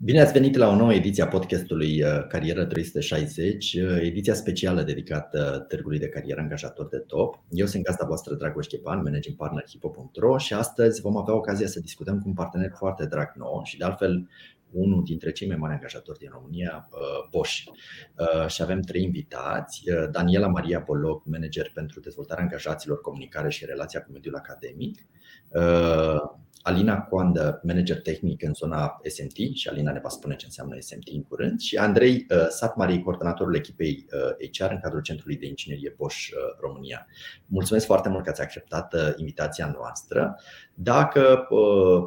Bine ați venit la o nouă ediție a podcastului uh, Carieră 360, uh, ediția specială dedicată târgului de carieră angajator de top. Eu sunt gazda voastră Dragoș Chepan, managing partner Hipo.ro și astăzi vom avea ocazia să discutăm cu un partener foarte drag nou și de altfel unul dintre cei mai mari angajatori din România, uh, Bosch. Și avem trei invitați. Daniela Maria Poloc, manager pentru dezvoltarea angajaților, comunicare și relația cu mediul academic. Alina Coandă, manager tehnic în zona SMT și Alina ne va spune ce înseamnă SMT în curând și Andrei uh, Satmari, coordonatorul echipei HR uh, în cadrul Centrului de Inginerie Bosch uh, România. Mulțumesc foarte mult că ați acceptat invitația noastră. Dacă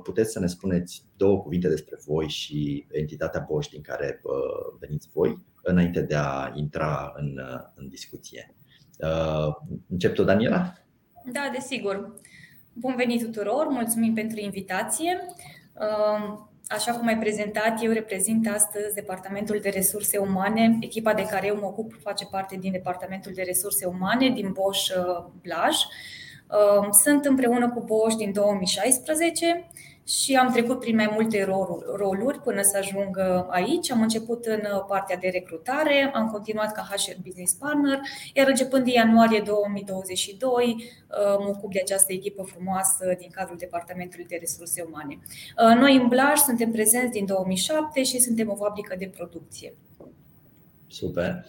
puteți să ne spuneți două cuvinte despre voi și entitatea Bosch din care veniți voi, înainte de a intra în, în discuție. Încep tu, Daniela? Da, desigur. Bun venit tuturor, mulțumim pentru invitație. Um, așa cum ai prezentat, eu reprezint astăzi Departamentul de Resurse Umane. Echipa de care eu mă ocup face parte din Departamentul de Resurse Umane din Bosch uh, Blaj. Um, sunt împreună cu Bosch din 2016 și am trecut prin mai multe roluri până să ajung aici. Am început în partea de recrutare, am continuat ca HR Business Partner, iar începând din ianuarie 2022 mă ocup de această echipă frumoasă din cadrul Departamentului de Resurse Umane. Noi în Blaj suntem prezenți din 2007 și suntem o fabrică de producție. Super.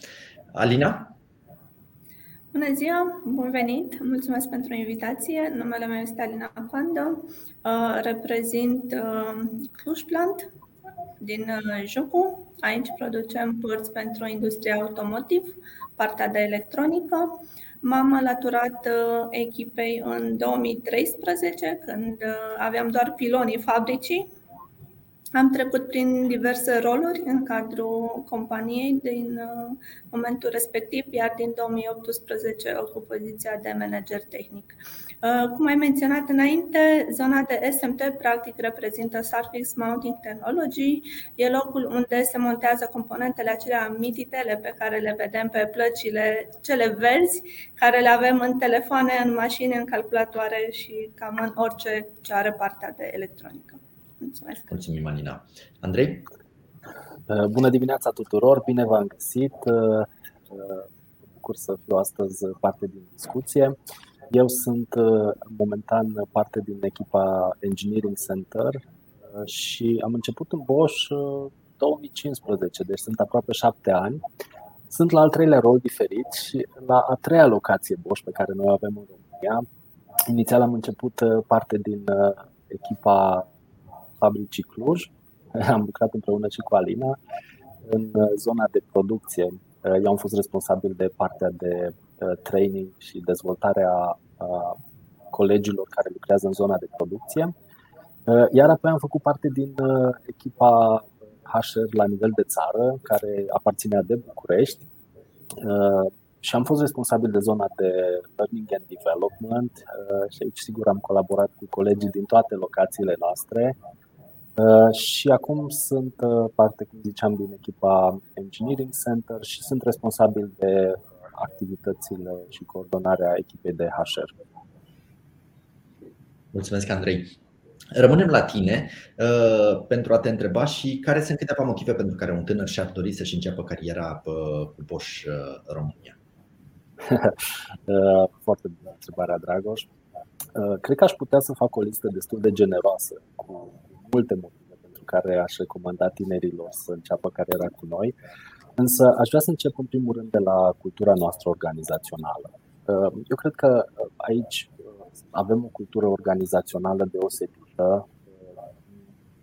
Alina? Bună ziua, bun venit, mulțumesc pentru invitație. Numele meu este Alina Coandă, uh, reprezint uh, Cluj Plant din uh, Jucu. Aici producem părți pentru industria automotiv, partea de electronică. M-am alăturat echipei în 2013, când aveam doar pilonii fabricii am trecut prin diverse roluri în cadrul companiei din uh, momentul respectiv, iar din 2018 ocup poziția de manager tehnic. Uh, cum ai menționat înainte, zona de SMT practic reprezintă Surface Mounting Technology. E locul unde se montează componentele acelea mititele pe care le vedem pe plăcile cele verzi, care le avem în telefoane, în mașini, în calculatoare și cam în orice ce are partea de electronică. Mulțumesc. Mulțumim, Alina. Andrei? Uh, bună dimineața tuturor, bine v-am găsit. Uh, uh, bucur să fiu astăzi parte din discuție. Eu sunt momentan parte din echipa Engineering Center și am început în Bosch 2015, deci sunt aproape șapte ani. Sunt la al treilea rol diferit și la a treia locație Bosch pe care noi o avem în România. Inițial am început parte din echipa fabricii Cluj. Am lucrat împreună și cu Alina în uh, zona de producție. Uh, eu am fost responsabil de partea de uh, training și dezvoltarea colegilor care lucrează în zona de producție. Iar apoi am făcut parte din echipa HR la nivel de țară, care aparținea de București și am fost responsabil de zona de Learning and Development și aici sigur am colaborat cu colegii din toate locațiile noastre Uh, și acum sunt uh, parte, cum ziceam, din echipa Engineering Center și sunt responsabil de activitățile și coordonarea echipei de HR. Mulțumesc, Andrei. Rămânem la tine uh, pentru a te întreba și care sunt câteva motive pentru care un tânăr și-ar dori să-și înceapă cariera uh, cu Bosch uh, România. Foarte bună întrebarea, Dragoș. Cred că aș putea să fac o listă destul de generoasă cu multe motive pentru care aș recomanda tinerilor să înceapă cariera cu noi. Însă aș vrea să încep în primul rând de la cultura noastră organizațională. Eu cred că aici avem o cultură organizațională deosebită,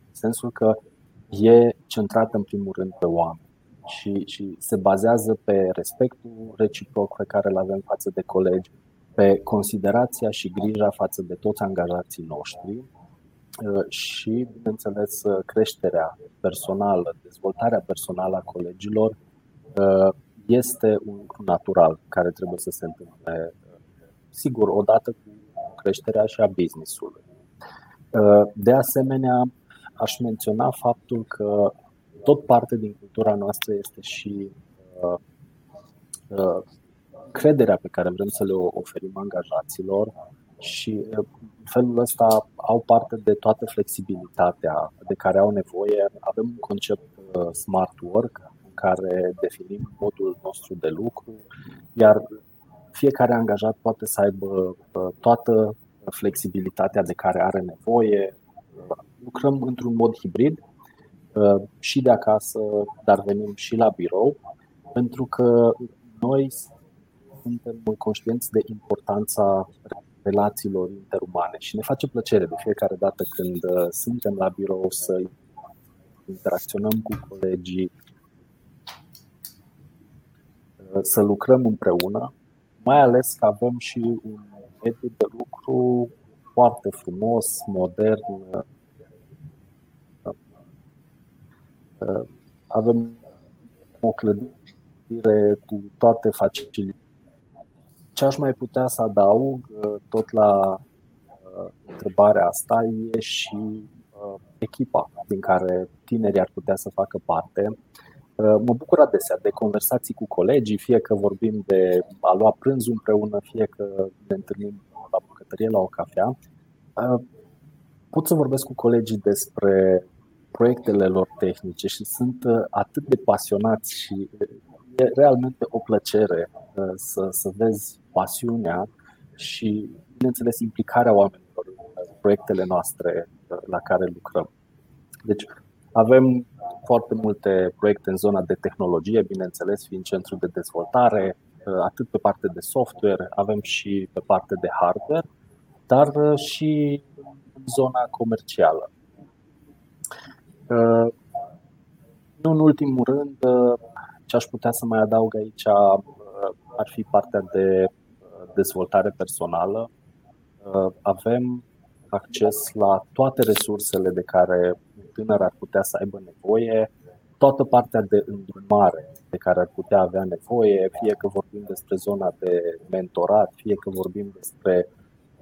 în sensul că e centrată în primul rând pe oameni și, și se bazează pe respectul reciproc pe care îl avem față de colegi, pe considerația și grija față de toți angajații noștri Uh, și, bineînțeles, uh, creșterea personală, dezvoltarea personală a colegilor uh, este un lucru natural care trebuie să se întâmple sigur, odată cu creșterea și a business-ului. De asemenea, aș menționa faptul că tot parte din cultura noastră este și crederea pe care vrem să le oferim angajaților și în felul ăsta au parte de toată flexibilitatea de care au nevoie. Avem un concept smart work în care definim modul nostru de lucru, iar fiecare angajat poate să aibă toată flexibilitatea de care are nevoie. Lucrăm într-un mod hibrid și de acasă, dar venim și la birou, pentru că noi suntem conștienți de importanța relațiilor interumane și ne face plăcere de fiecare dată când uh, suntem la birou să interacționăm cu colegii, uh, să lucrăm împreună, mai ales că avem și un mediu de lucru foarte frumos, modern. Uh, avem o clădire cu toate facilitățile ce aș mai putea să adaug uh, tot la uh, întrebarea asta e și uh, echipa din care tinerii ar putea să facă parte. Mă bucur adesea de conversații cu colegii, fie că vorbim de a lua prânz împreună, fie că ne întâlnim la bucătărie, la o cafea. Pot să vorbesc cu colegii despre proiectele lor tehnice și sunt atât de pasionați și e realmente o plăcere să, să vezi pasiunea și, bineînțeles, implicarea oamenilor în proiectele noastre uh, la care lucrăm. Deci, avem foarte multe proiecte în zona de tehnologie, bineînțeles, fiind centru de dezvoltare, uh, atât pe partea de software, avem și pe partea de hardware, dar uh, și în zona comercială. Nu în ultimul rând, ce aș putea să mai adaug aici ar fi partea de dezvoltare personală, uh, avem acces la toate resursele de care un tânăr ar putea să aibă nevoie, toată partea de îndrumare de care ar putea avea nevoie, fie că vorbim despre zona de mentorat, fie că vorbim despre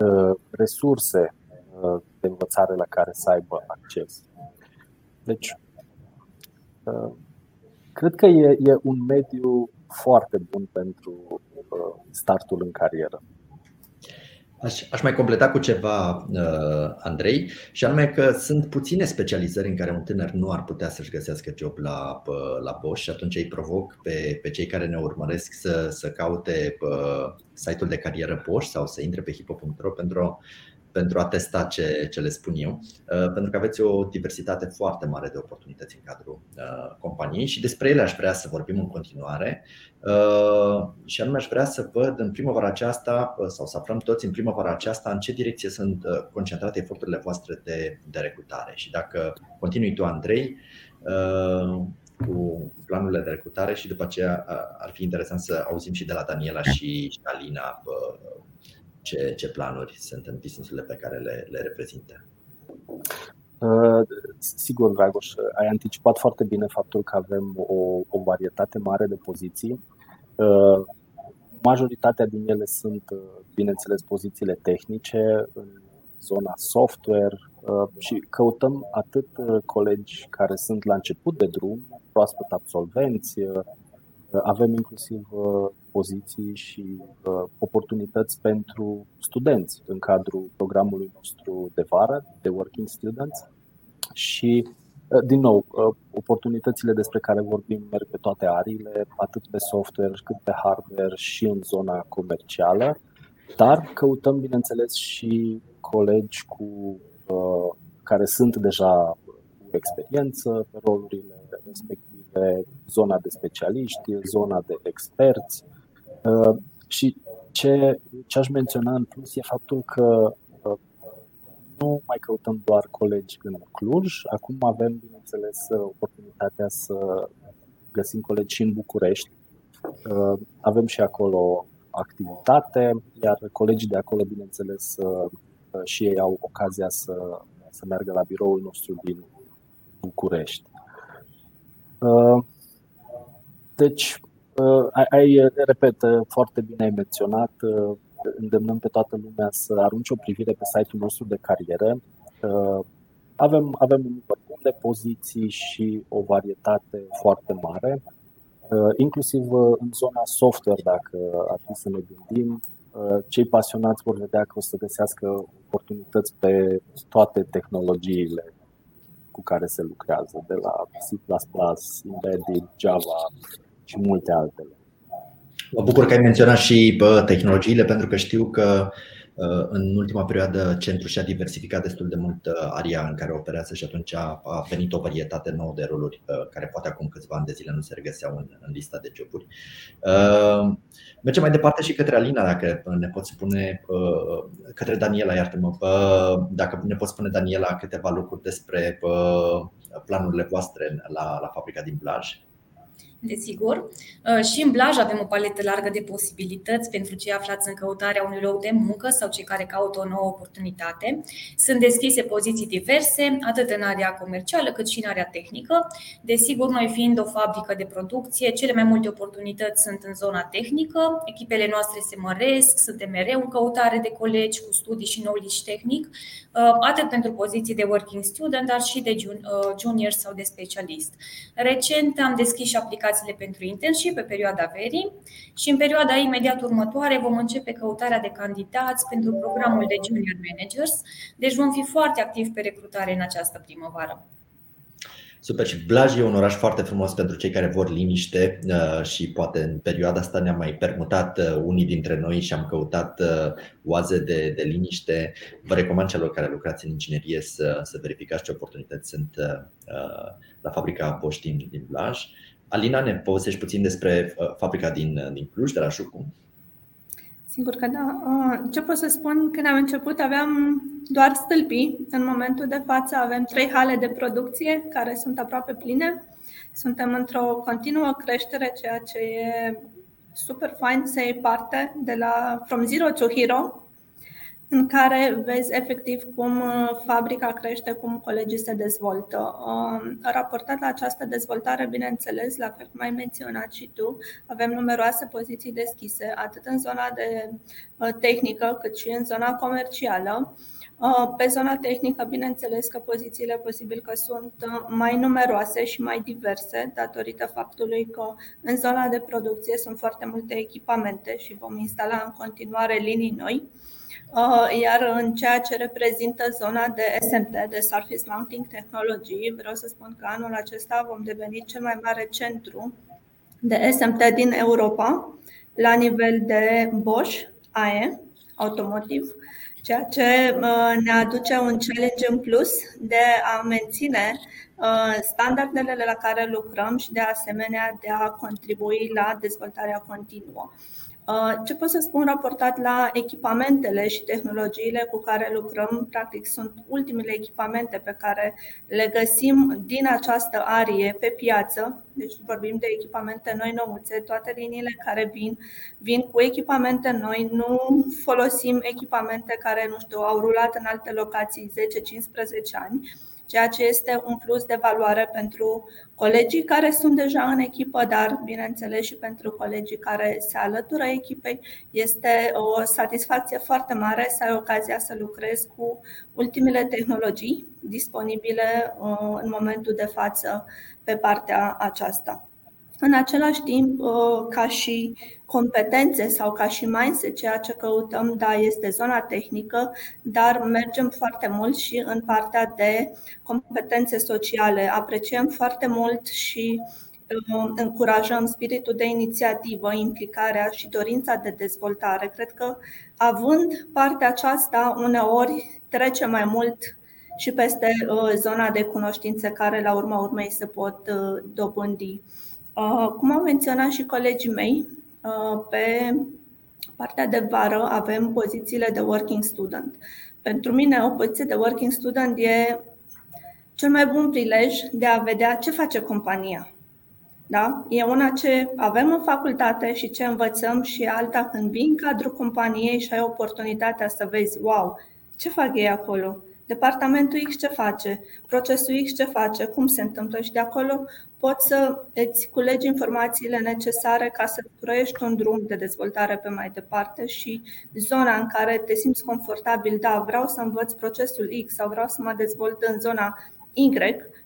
uh, resurse uh, de învățare la care să aibă acces. Deci, cred că e, e un mediu foarte bun pentru Uh, startul în carieră. Aș, aș mai completa cu ceva, uh, Andrei, și anume că sunt puține specializări în care un tânăr nu ar putea să-și găsească job la, la Bosch și atunci îi provoc pe, pe cei care ne urmăresc să, să caute site-ul de carieră Bosch sau să intre pe hipo.ro pentru pentru a testa ce, ce le spun eu, uh, pentru că aveți o diversitate foarte mare de oportunități în cadrul uh, companiei și despre ele aș vrea să vorbim în continuare. Uh, și anume aș vrea să văd în primăvara aceasta sau să aflăm toți în primăvara aceasta în ce direcție sunt concentrate eforturile voastre de, de recrutare. Și dacă continui tu, Andrei, cu planurile de recrutare și după aceea ar fi interesant să auzim și de la Daniela și Alina ce, ce planuri sunt în businessurile pe care le, le reprezintă? Uh, sigur, Dragoș, ai anticipat foarte bine faptul că avem o, o varietate mare de poziții. Uh, majoritatea din ele sunt, uh, bineînțeles, pozițiile tehnice în zona software și căutăm atât colegi care sunt la început de drum, proaspăt absolvenți, avem inclusiv uh, poziții și uh, oportunități pentru studenți în cadrul programului nostru de vară, de Working Students. Și, uh, din nou, oportunitățile despre care vorbim merg pe toate ariile, atât pe software cât pe hardware și în zona comercială, dar căutăm, bineînțeles, și colegi cu care sunt deja cu experiență pe rolurile respective pe zona de specialiști, zona de experți. Uh, și ce, ce aș menționa în plus e faptul că uh, nu mai căutăm doar colegi în Cluj, acum avem, bineînțeles, oportunitatea să găsim colegi și în București. Uh, avem și acolo activitate, iar colegii de acolo, bineînțeles, și ei au ocazia să, să meargă la biroul nostru din București. Uh, deci, uh, ai, repet, uh, foarte bine ai menționat, îndemnăm pe toată lumea să arunce o privire pe site-ul nostru de carieră. Avem, avem un număr bun de poziții și o varietate foarte mare, inclusiv în zona software, dacă ar fi să ne gândim. Cei pasionați vor vedea că o să găsească oportunități pe toate tehnologiile cu care se lucrează, de la C++, Embedded, Java și multe altele. Mă bucur că ai menționat și bă, tehnologiile, pentru că știu că uh, în ultima perioadă centrul și-a diversificat destul de mult uh, aria în care operează și atunci a venit o varietate nouă de roluri uh, care poate acum câțiva ani de zile nu se regăseau în, în lista de joburi. Mergem mai departe și către Alina, dacă ne poți spune, către Daniela, iartă-mă, dacă ne poți spune, Daniela, câteva lucruri despre planurile voastre la, la fabrica din Blaj desigur. Uh, și în Blaj avem o paletă largă de posibilități pentru cei aflați în căutarea unui loc de muncă sau cei care caută o nouă oportunitate. Sunt deschise poziții diverse, atât în area comercială cât și în area tehnică. Desigur, noi fiind o fabrică de producție, cele mai multe oportunități sunt în zona tehnică. Echipele noastre se măresc, suntem mereu în căutare de colegi cu studii și knowledge tehnic, uh, atât pentru poziții de working student, dar și de uh, junior sau de specialist. Recent am deschis și aplicații aplicațiile pentru internship pe perioada verii și în perioada imediat următoare vom începe căutarea de candidați pentru programul de Junior Managers, deci vom fi foarte activi pe recrutare în această primăvară. Super și Blaj e un oraș foarte frumos pentru cei care vor liniște uh, și poate în perioada asta ne-am mai permutat uh, unii dintre noi și am căutat uh, oaze de, de liniște. Vă recomand celor care lucrați în inginerie să, să verificați ce oportunități sunt la fabrica Bosch din, din Blaj. Alina, ne povestești puțin despre uh, fabrica din, uh, din Cluj, de la Șucu? Sigur că da. Uh, ce pot să spun? Când am început aveam doar stâlpii. În momentul de față avem trei hale de producție care sunt aproape pline. Suntem într-o continuă creștere, ceea ce e super fain să iei parte de la From Zero to Hero, în care vezi efectiv cum uh, fabrica crește, cum colegii se dezvoltă. Um, raportat la această dezvoltare, bineînțeles, la fel cum ai menționat și tu, avem numeroase poziții deschise, atât în zona de uh, tehnică, cât și în zona comercială. Uh, pe zona tehnică, bineînțeles că pozițiile posibil că sunt mai numeroase și mai diverse, datorită faptului că în zona de producție sunt foarte multe echipamente și vom instala în continuare linii noi. Uh, iar în ceea ce reprezintă zona de SMT, de Surface Mounting Technology, vreau să spun că anul acesta vom deveni cel mai mare centru de SMT din Europa, la nivel de Bosch, AE, automotiv, ceea ce uh, ne aduce un challenge în plus de a menține uh, standardele la care lucrăm și de asemenea de a contribui la dezvoltarea continuă. Uh, ce pot să spun raportat la echipamentele și tehnologiile cu care lucrăm? Practic, sunt ultimele echipamente pe care le găsim din această arie pe piață. Deci vorbim de echipamente noi nouțe, toate liniile care vin, vin cu echipamente noi, nu folosim echipamente care, nu știu, au rulat în alte locații 10-15 ani ceea ce este un plus de valoare pentru colegii care sunt deja în echipă, dar bineînțeles și pentru colegii care se alătură echipei. Este o satisfacție foarte mare să ai ocazia să lucrezi cu ultimele tehnologii disponibile uh, în momentul de față pe partea aceasta. În același timp, uh, ca și competențe sau ca și mindset, ceea ce căutăm, da, este zona tehnică, dar mergem foarte mult și în partea de competențe sociale. Apreciem foarte mult și uh, încurajăm spiritul de inițiativă, implicarea și dorința de dezvoltare. Cred că având partea aceasta, uneori trece mai mult și peste uh, zona de cunoștințe care la urma urmei se pot dobândi. Uh, cum au menționat și colegii mei, uh, pe partea de vară avem pozițiile de working student. Pentru mine, o poziție de working student e cel mai bun prilej de a vedea ce face compania. Da? E una ce avem în facultate și ce învățăm și alta când vin în cadrul companiei și ai oportunitatea să vezi, wow, ce fac ei acolo? Departamentul X ce face, procesul X ce face, cum se întâmplă? Și de acolo poți să îți culegi informațiile necesare ca să proiești un drum de dezvoltare pe mai departe și zona în care te simți confortabil, da, vreau să învăț procesul X sau vreau să mă dezvolt în zona Y,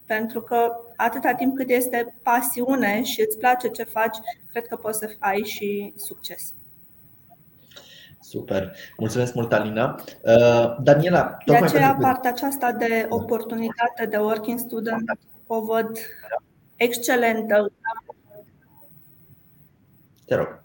pentru că atâta timp cât este pasiune și îți place ce faci, cred că poți să ai și succes. Super. Mulțumesc mult, Alina. Uh, Daniela, de aceea pentru... partea aceasta de oportunitate de working student o văd excelentă. Te rog.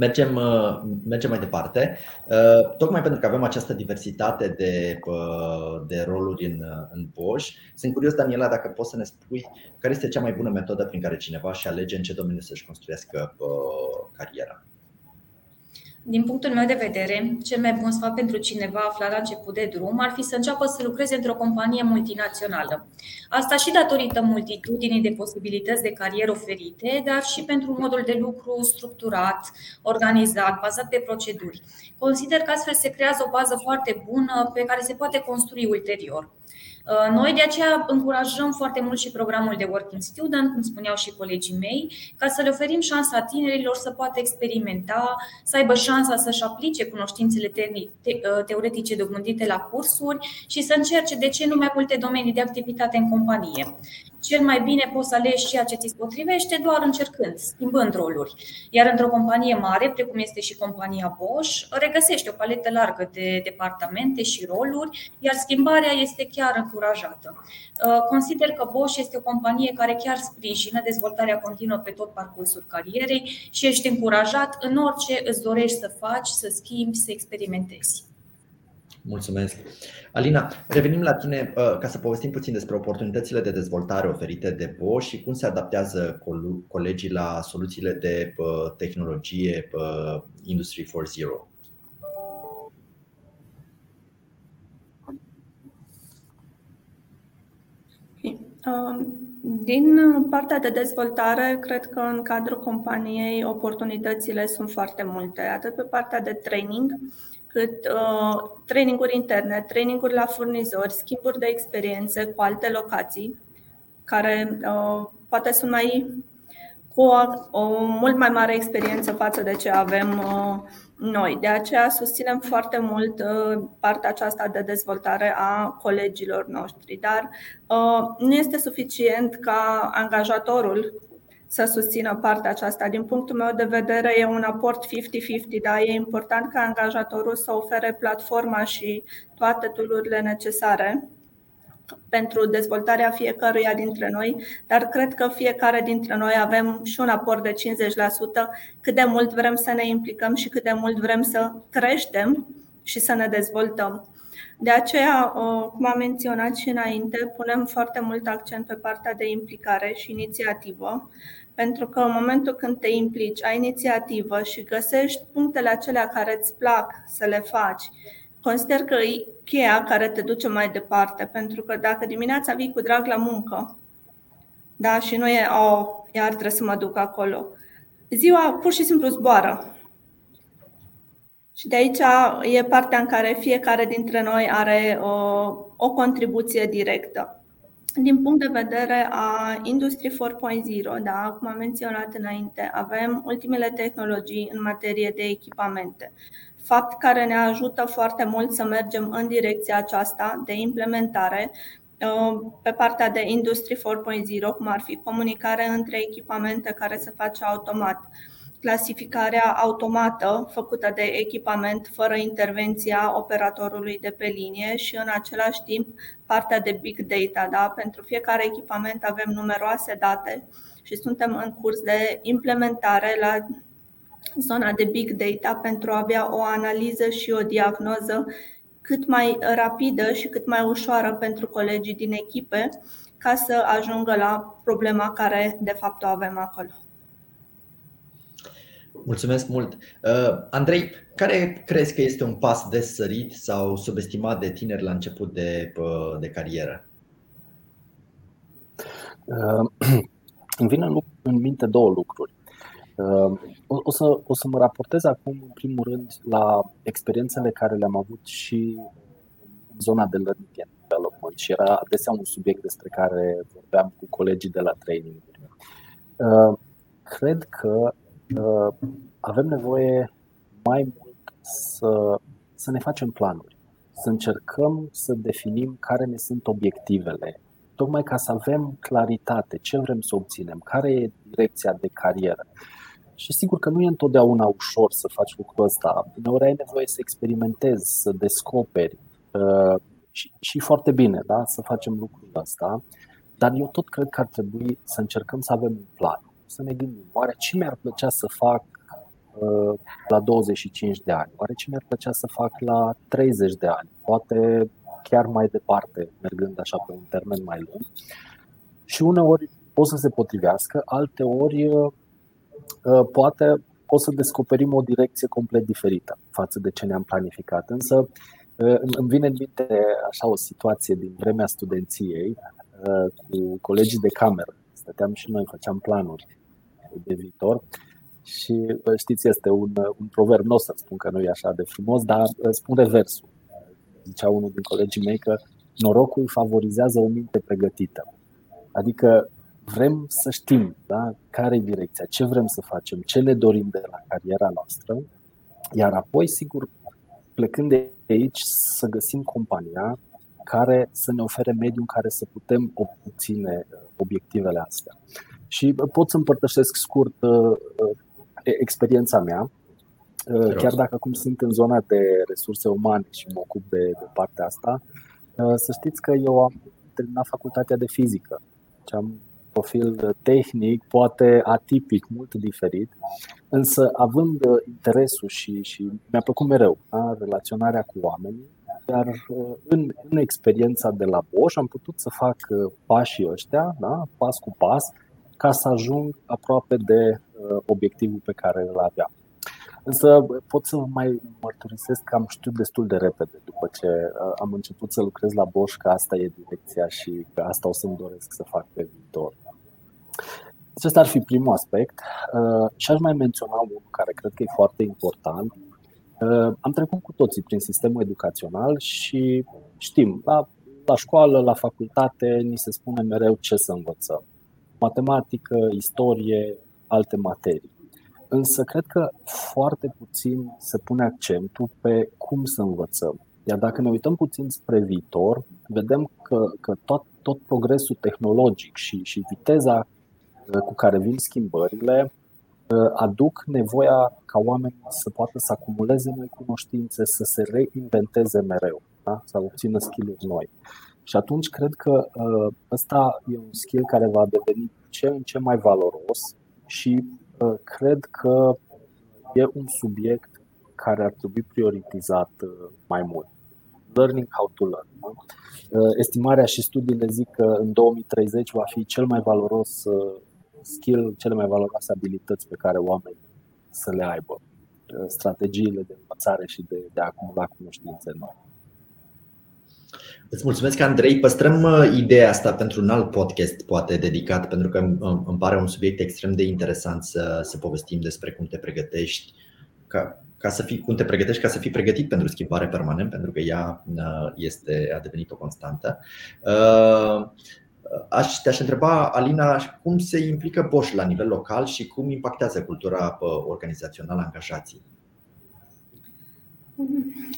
Mergem, uh, mergem mai departe. Uh, tocmai pentru că avem această diversitate de, uh, de roluri în, în Bosch, sunt curios, Daniela, dacă poți să ne spui care este cea mai bună metodă prin care cineva și alege în ce domeniu să-și construiască cariera. Din punctul meu de vedere, cel mai bun sfat pentru cineva aflat la început de drum ar fi să înceapă să lucreze într-o companie multinațională. Asta și datorită multitudinii de posibilități de carieră oferite, dar și pentru modul de lucru structurat, organizat, bazat pe proceduri. Consider că astfel se creează o bază foarte bună pe care se poate construi ulterior. Uh, noi de aceea încurajăm foarte mult și programul de Working Student, cum spuneau și colegii mei, ca să le oferim șansa tinerilor să poată experimenta, să aibă șansa să-și aplice cunoștințele uh, teoretice dobândite la cursuri și să încerce de ce nu mai multe domenii de activitate în companie cel mai bine poți să alegi ceea ce ți potrivește doar încercând, schimbând roluri. Iar într-o companie mare, precum este și compania Bosch, regăsești o paletă largă de departamente și roluri, iar schimbarea este chiar încurajată. Uh, consider că Bosch este o companie care chiar sprijină dezvoltarea continuă pe tot parcursul carierei și ești încurajat în orice îți dorești să faci, să schimbi, să experimentezi. Mulțumesc. Alina, revenim la tine uh, ca să povestim puțin despre oportunitățile de dezvoltare oferite de Bosch și cum se adaptează colegii la soluțiile de uh, tehnologie uh, Industry 4.0. Um, din partea de dezvoltare, cred că în cadrul companiei oportunitățile sunt foarte multe, atât pe partea de training, cât uh, traininguri interne, traininguri la furnizori, schimburi de experiențe cu alte locații, care uh, poate sunt mai cu o, o mult mai mare experiență față de ce avem uh, noi. De aceea susținem foarte mult uh, partea aceasta de dezvoltare a colegilor noștri, dar uh, nu este suficient ca angajatorul să susțină partea aceasta. Din punctul meu de vedere, e un aport 50-50, dar e important ca angajatorul să ofere platforma și toate tulurile necesare pentru dezvoltarea fiecăruia dintre noi, dar cred că fiecare dintre noi avem și un aport de 50%, cât de mult vrem să ne implicăm și cât de mult vrem să creștem și să ne dezvoltăm. De aceea, cum am menționat și înainte, punem foarte mult accent pe partea de implicare și inițiativă pentru că în momentul când te implici, ai inițiativă și găsești punctele acelea care îți plac să le faci, consider că e cheia care te duce mai departe. Pentru că dacă dimineața vii cu drag la muncă, da, și nu e, oh, iar trebuie să mă duc acolo. Ziua pur și simplu zboară. Și de aici e partea în care fiecare dintre noi are o, uh, o contribuție directă. Din punct de vedere a Industry 4.0, da, cum am menționat înainte, avem ultimele tehnologii în materie de echipamente, fapt care ne ajută foarte mult să mergem în direcția aceasta de implementare uh, pe partea de Industry 4.0, cum ar fi comunicare între echipamente care se face automat, clasificarea automată făcută de echipament fără intervenția operatorului de pe linie și în același timp partea de big data. Da? Pentru fiecare echipament avem numeroase date și suntem în curs de implementare la zona de big data pentru a avea o analiză și o diagnoză cât mai rapidă și cât mai ușoară pentru colegii din echipe ca să ajungă la problema care de fapt o avem acolo. Mulțumesc mult. Uh, Andrei, care crezi că este un pas de sărit sau subestimat de tineri la început de, uh, de carieră? Uh, îmi vin în minte două lucruri. O să, o să mă raportez acum, în primul rând, la experiențele care le-am avut și în zona de learning and development și era adesea un subiect despre care vorbeam cu colegii de la training. Cred că avem nevoie mai mult să, să ne facem planuri, să încercăm să definim care ne sunt obiectivele, tocmai ca să avem claritate, ce vrem să obținem, care e direcția de carieră. Și sigur că nu e întotdeauna ușor să faci lucrul ăsta. Uneori ai nevoie să experimentezi, să descoperi uh, și, și foarte bine da? să facem lucrul ăsta. Dar eu tot cred că ar trebui să încercăm să avem un plan, să ne gândim, oare ce mi-ar plăcea să fac uh, la 25 de ani? Oare ce mi-ar plăcea să fac la 30 de ani? Poate chiar mai departe, mergând așa pe un termen mai lung. Și uneori pot să se potrivească, alte ori uh, poate o să descoperim o direcție complet diferită față de ce ne-am planificat. Însă uh, îmi vine în minte așa o situație din vremea studenției uh, cu colegii de cameră. Stăteam și noi, făceam planuri de viitor și știți, este un, un proverb, nu o să spun că nu e așa de frumos, dar spune versul zicea unul din colegii mei că norocul favorizează o minte pregătită. Adică vrem să știm da, care e direcția, ce vrem să facem, ce ne dorim de la cariera noastră, iar apoi, sigur, plecând de aici, să găsim compania care să ne ofere mediul în care să putem obține uh, obiectivele astea. Și uh, pot să împărtășesc scurt uh, experiența mea. Uh, chiar dacă acum sunt în zona de resurse umane și mă ocup de, de partea asta, uh, să știți că eu am terminat facultatea de fizică. Și am profil tehnic, poate atipic, mult diferit, însă având uh, interesul și, și mi-a plăcut mereu da, relaționarea cu oamenii, iar în, în experiența de la Bosch am putut să fac pașii ăștia, da, pas cu pas, ca să ajung aproape de obiectivul pe care îl aveam. Însă pot să mai mărturisesc că am știut destul de repede după ce uh, am început să lucrez la Bosch că asta e direcția și că asta o să-mi doresc să fac pe viitor. Deci ăsta ar fi primul aspect. Uh, și aș mai menționa unul care cred că e foarte important. Uh, am trecut cu toții prin sistemul educațional și știm, la, la școală, la facultate, ni se spune mereu ce să învățăm. Matematică, istorie, alte materii. Însă cred că foarte puțin se pune accentul pe cum să învățăm. Iar dacă ne uităm puțin spre viitor, vedem că, că tot, tot progresul tehnologic și, și viteza uh, cu care vin schimbările uh, aduc nevoia ca oamenii să poată să acumuleze noi cunoștințe, să se reinventeze mereu, da? să obțină skill-uri noi. Și atunci cred că uh, ăsta e un skill care va deveni ce în ce mai valoros și cred că e un subiect care ar trebui prioritizat uh, mai mult. Learning how to learn. Uh, estimarea și studiile zic că în 2030 va fi cel mai valoros uh, skill, cele mai valoroase abilități pe care oamenii să le aibă. Strategiile de învățare și de, de a acumula cunoștințe noi. Îți mulțumesc, Andrei. Păstrăm uh, ideea asta pentru un alt podcast, poate dedicat, pentru că îmi pare un subiect extrem de interesant să, să povestim despre cum te pregătești ca, ca să fii, cum te pregătești ca să fii pregătit pentru schimbare permanent, pentru că ea uh, este, a devenit o constantă. Uh, aș, te-aș întreba, Alina, cum se implică Bosch la nivel local și cum impactează cultura organizațională a angajații?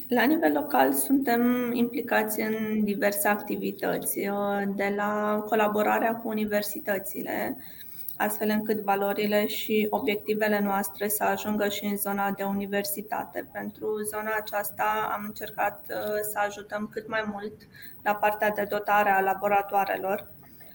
La nivel local suntem implicați în diverse activități, uh, de la colaborarea cu universitățile, astfel încât valorile și obiectivele noastre să ajungă și în zona de universitate. Pentru zona aceasta am încercat uh, să ajutăm cât mai mult la partea de dotare a laboratoarelor,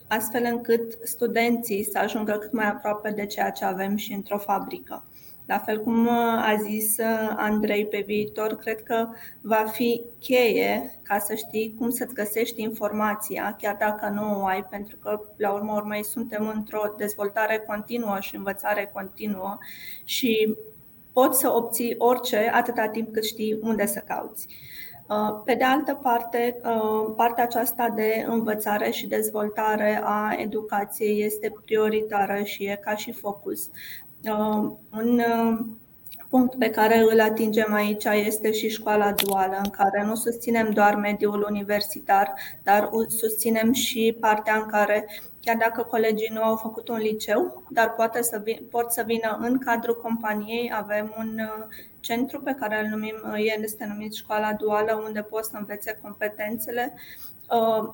astfel încât studenții să ajungă cât mai aproape de ceea ce avem și într-o fabrică. La fel cum uh, a zis uh, Andrei pe viitor, cred că va fi cheie ca să știi cum să-ți găsești informația, chiar dacă nu o ai, pentru că, la urmă urmei, suntem într-o dezvoltare continuă și învățare continuă și poți să obții orice atâta timp cât știi unde să cauți. Pe de altă parte, partea aceasta de învățare și dezvoltare a educației este prioritară și e ca și focus. Un punct pe care îl atingem aici este și școala duală, în care nu susținem doar mediul universitar, dar susținem și partea în care, chiar dacă colegii nu au făcut un liceu, dar poate să vin, pot să vină în cadrul companiei, avem un uh, centru pe care îl numim, uh, este numit școala duală, unde pot să învețe competențele. Uh,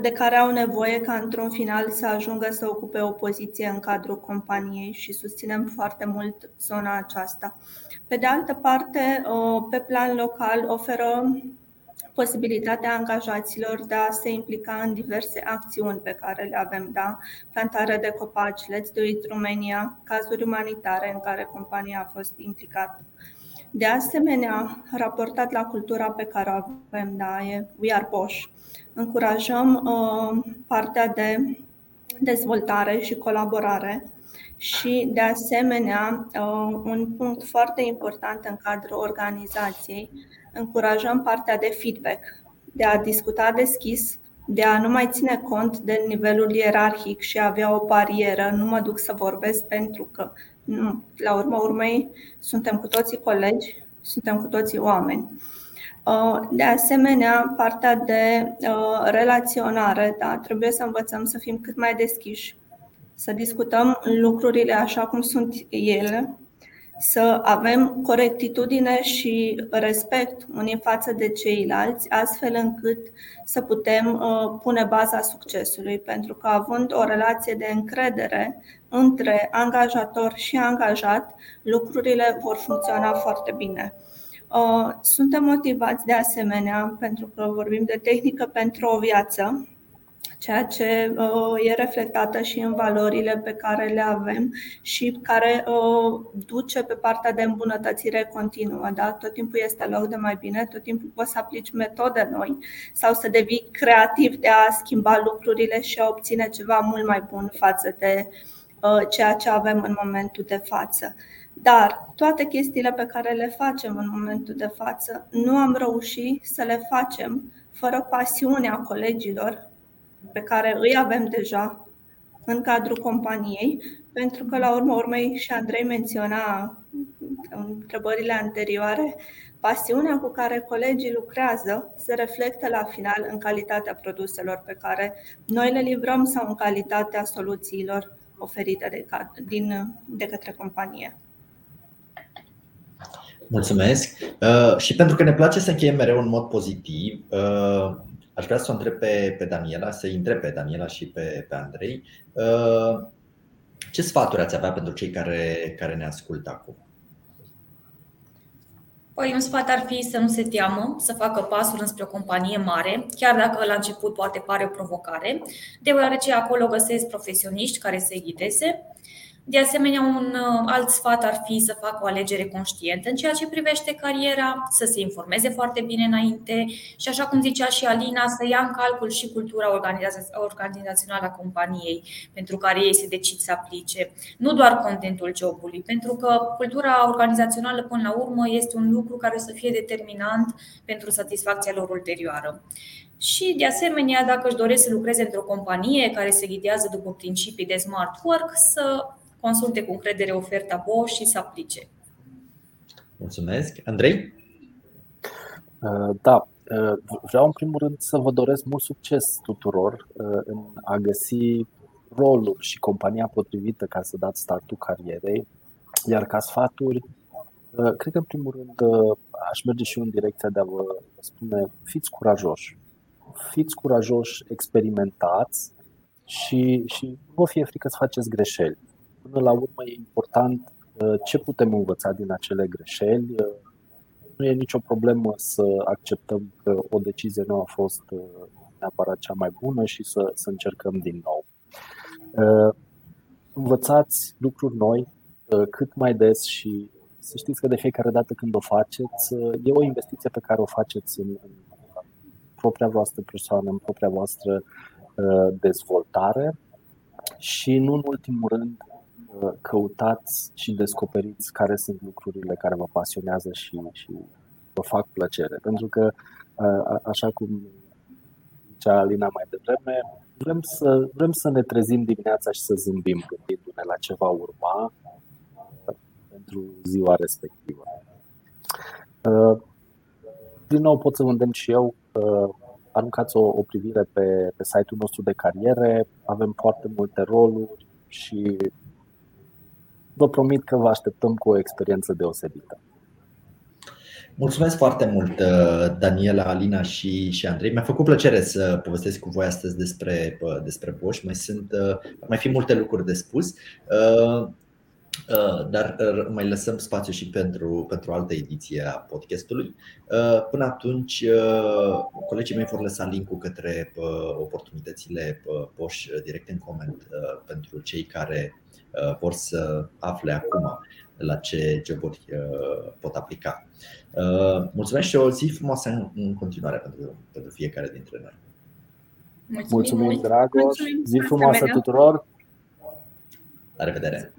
de care au nevoie ca într-un final să ajungă să ocupe o poziție în cadrul companiei și susținem foarte mult zona aceasta. Pe de altă parte, pe plan local oferă posibilitatea angajaților de a se implica în diverse acțiuni pe care le avem, da? plantare de copaci, Let's Do It Romania, cazuri umanitare în care compania a fost implicată. De asemenea, raportat la cultura pe care o avem, da, e We Are Bosch, încurajăm uh, partea de dezvoltare și colaborare și, de asemenea, uh, un punct foarte important în cadrul organizației, încurajăm partea de feedback, de a discuta deschis, de a nu mai ține cont de nivelul ierarhic și a avea o barieră, nu mă duc să vorbesc pentru că, nu, la urma urmei, suntem cu toții colegi, suntem cu toții oameni. Uh, de asemenea, partea de uh, relaționare, da, trebuie să învățăm să fim cât mai deschiși, să discutăm lucrurile așa cum sunt ele, să avem corectitudine și respect unii față de ceilalți, astfel încât să putem uh, pune baza succesului. Pentru că având o relație de încredere între angajator și angajat, lucrurile vor funcționa foarte bine. Uh, suntem motivați de asemenea, pentru că vorbim de tehnică pentru o viață, ceea ce uh, e reflectată și în valorile pe care le avem și care uh, duce pe partea de îmbunătățire continuă. Da? Tot timpul este loc de mai bine, tot timpul poți să aplici metode noi sau să devii creativ de a schimba lucrurile și a obține ceva mult mai bun față de ceea ce avem în momentul de față. Dar toate chestiile pe care le facem în momentul de față, nu am reușit să le facem fără pasiunea colegilor pe care îi avem deja în cadrul companiei, pentru că, la urmă urmei, și Andrei menționa în întrebările anterioare, pasiunea cu care colegii lucrează se reflectă la final în calitatea produselor pe care noi le livrăm sau în calitatea soluțiilor oferite de, din, de către companie. Mulțumesc. Uh, și pentru că ne place să încheiem mereu în mod pozitiv, uh, aș vrea să o întreb pe, pe Daniela, să-i întreb pe Daniela și pe, pe Andrei. Uh, ce sfaturi ați avea pentru cei care, care ne ascultă acum? Păi, un sfat ar fi să nu se teamă, să facă pasul înspre o companie mare, chiar dacă la început poate pare o provocare, deoarece acolo găsesc profesioniști care se ghideze de asemenea, un uh, alt sfat ar fi să facă o alegere conștientă în ceea ce privește cariera, să se informeze foarte bine înainte și, așa cum zicea și Alina, să ia în calcul și cultura organizațională a companiei pentru care ei se decid să aplice, nu doar contentul jobului, pentru că cultura organizațională, până la urmă, este un lucru care o să fie determinant pentru satisfacția lor ulterioară. Și, de asemenea, dacă își doresc să lucreze într-o companie care se ghidează după principii de smart work, să consulte cu încredere oferta Bosch și să aplice. Mulțumesc. Andrei? Uh, da, uh, vreau în primul rând să vă doresc mult succes tuturor uh, în a găsi rolul și compania potrivită ca să dați startul carierei. Iar ca sfaturi, cred că în primul rând aș merge și eu în direcția de a vă spune fiți curajoși. Fiți curajoși, experimentați și, și nu vă fie frică să faceți greșeli până la urmă e important uh, ce putem învăța din acele greșeli. Uh, nu e nicio problemă să acceptăm că o decizie nu a fost uh, neapărat cea mai bună și să, să încercăm din nou. Învățați lucruri noi cât mai des și să știți că de fiecare dată când o faceți, e o investiție pe care o faceți în, în propria voastră persoană, în propria voastră dezvoltare și nu în ultimul rând căutați și descoperiți care sunt lucrurile care vă pasionează și, și vă fac plăcere. Pentru că, așa cum zicea Alina mai devreme, vrem să, vrem să ne trezim dimineața și să zâmbim gândindu-ne la ce va urma pentru ziua respectivă. Din nou pot să vă îndemn și eu aruncați o, o privire pe, pe site-ul nostru de cariere. Avem foarte multe roluri și vă promit că vă așteptăm cu o experiență deosebită. Mulțumesc foarte mult, uh, Daniela, Alina și, și Andrei. Mi-a făcut plăcere să povestesc cu voi astăzi despre, uh, despre Bosch. Mai sunt, uh, mai fi multe lucruri de spus. Uh, dar uh, mai lăsăm spațiu și pentru, pentru altă ediție a podcastului. Uh, până atunci, colegii mei vor lăsa linkul către oportunitățile Bosch direct în coment pentru cei care vor să afle acum la ce joburi pot aplica. Mulțumesc și o zi frumoasă în continuare pentru, pentru fiecare dintre noi. Mulțumim, Mulțumim Dragoș! Zi frumoasă tuturor! La revedere!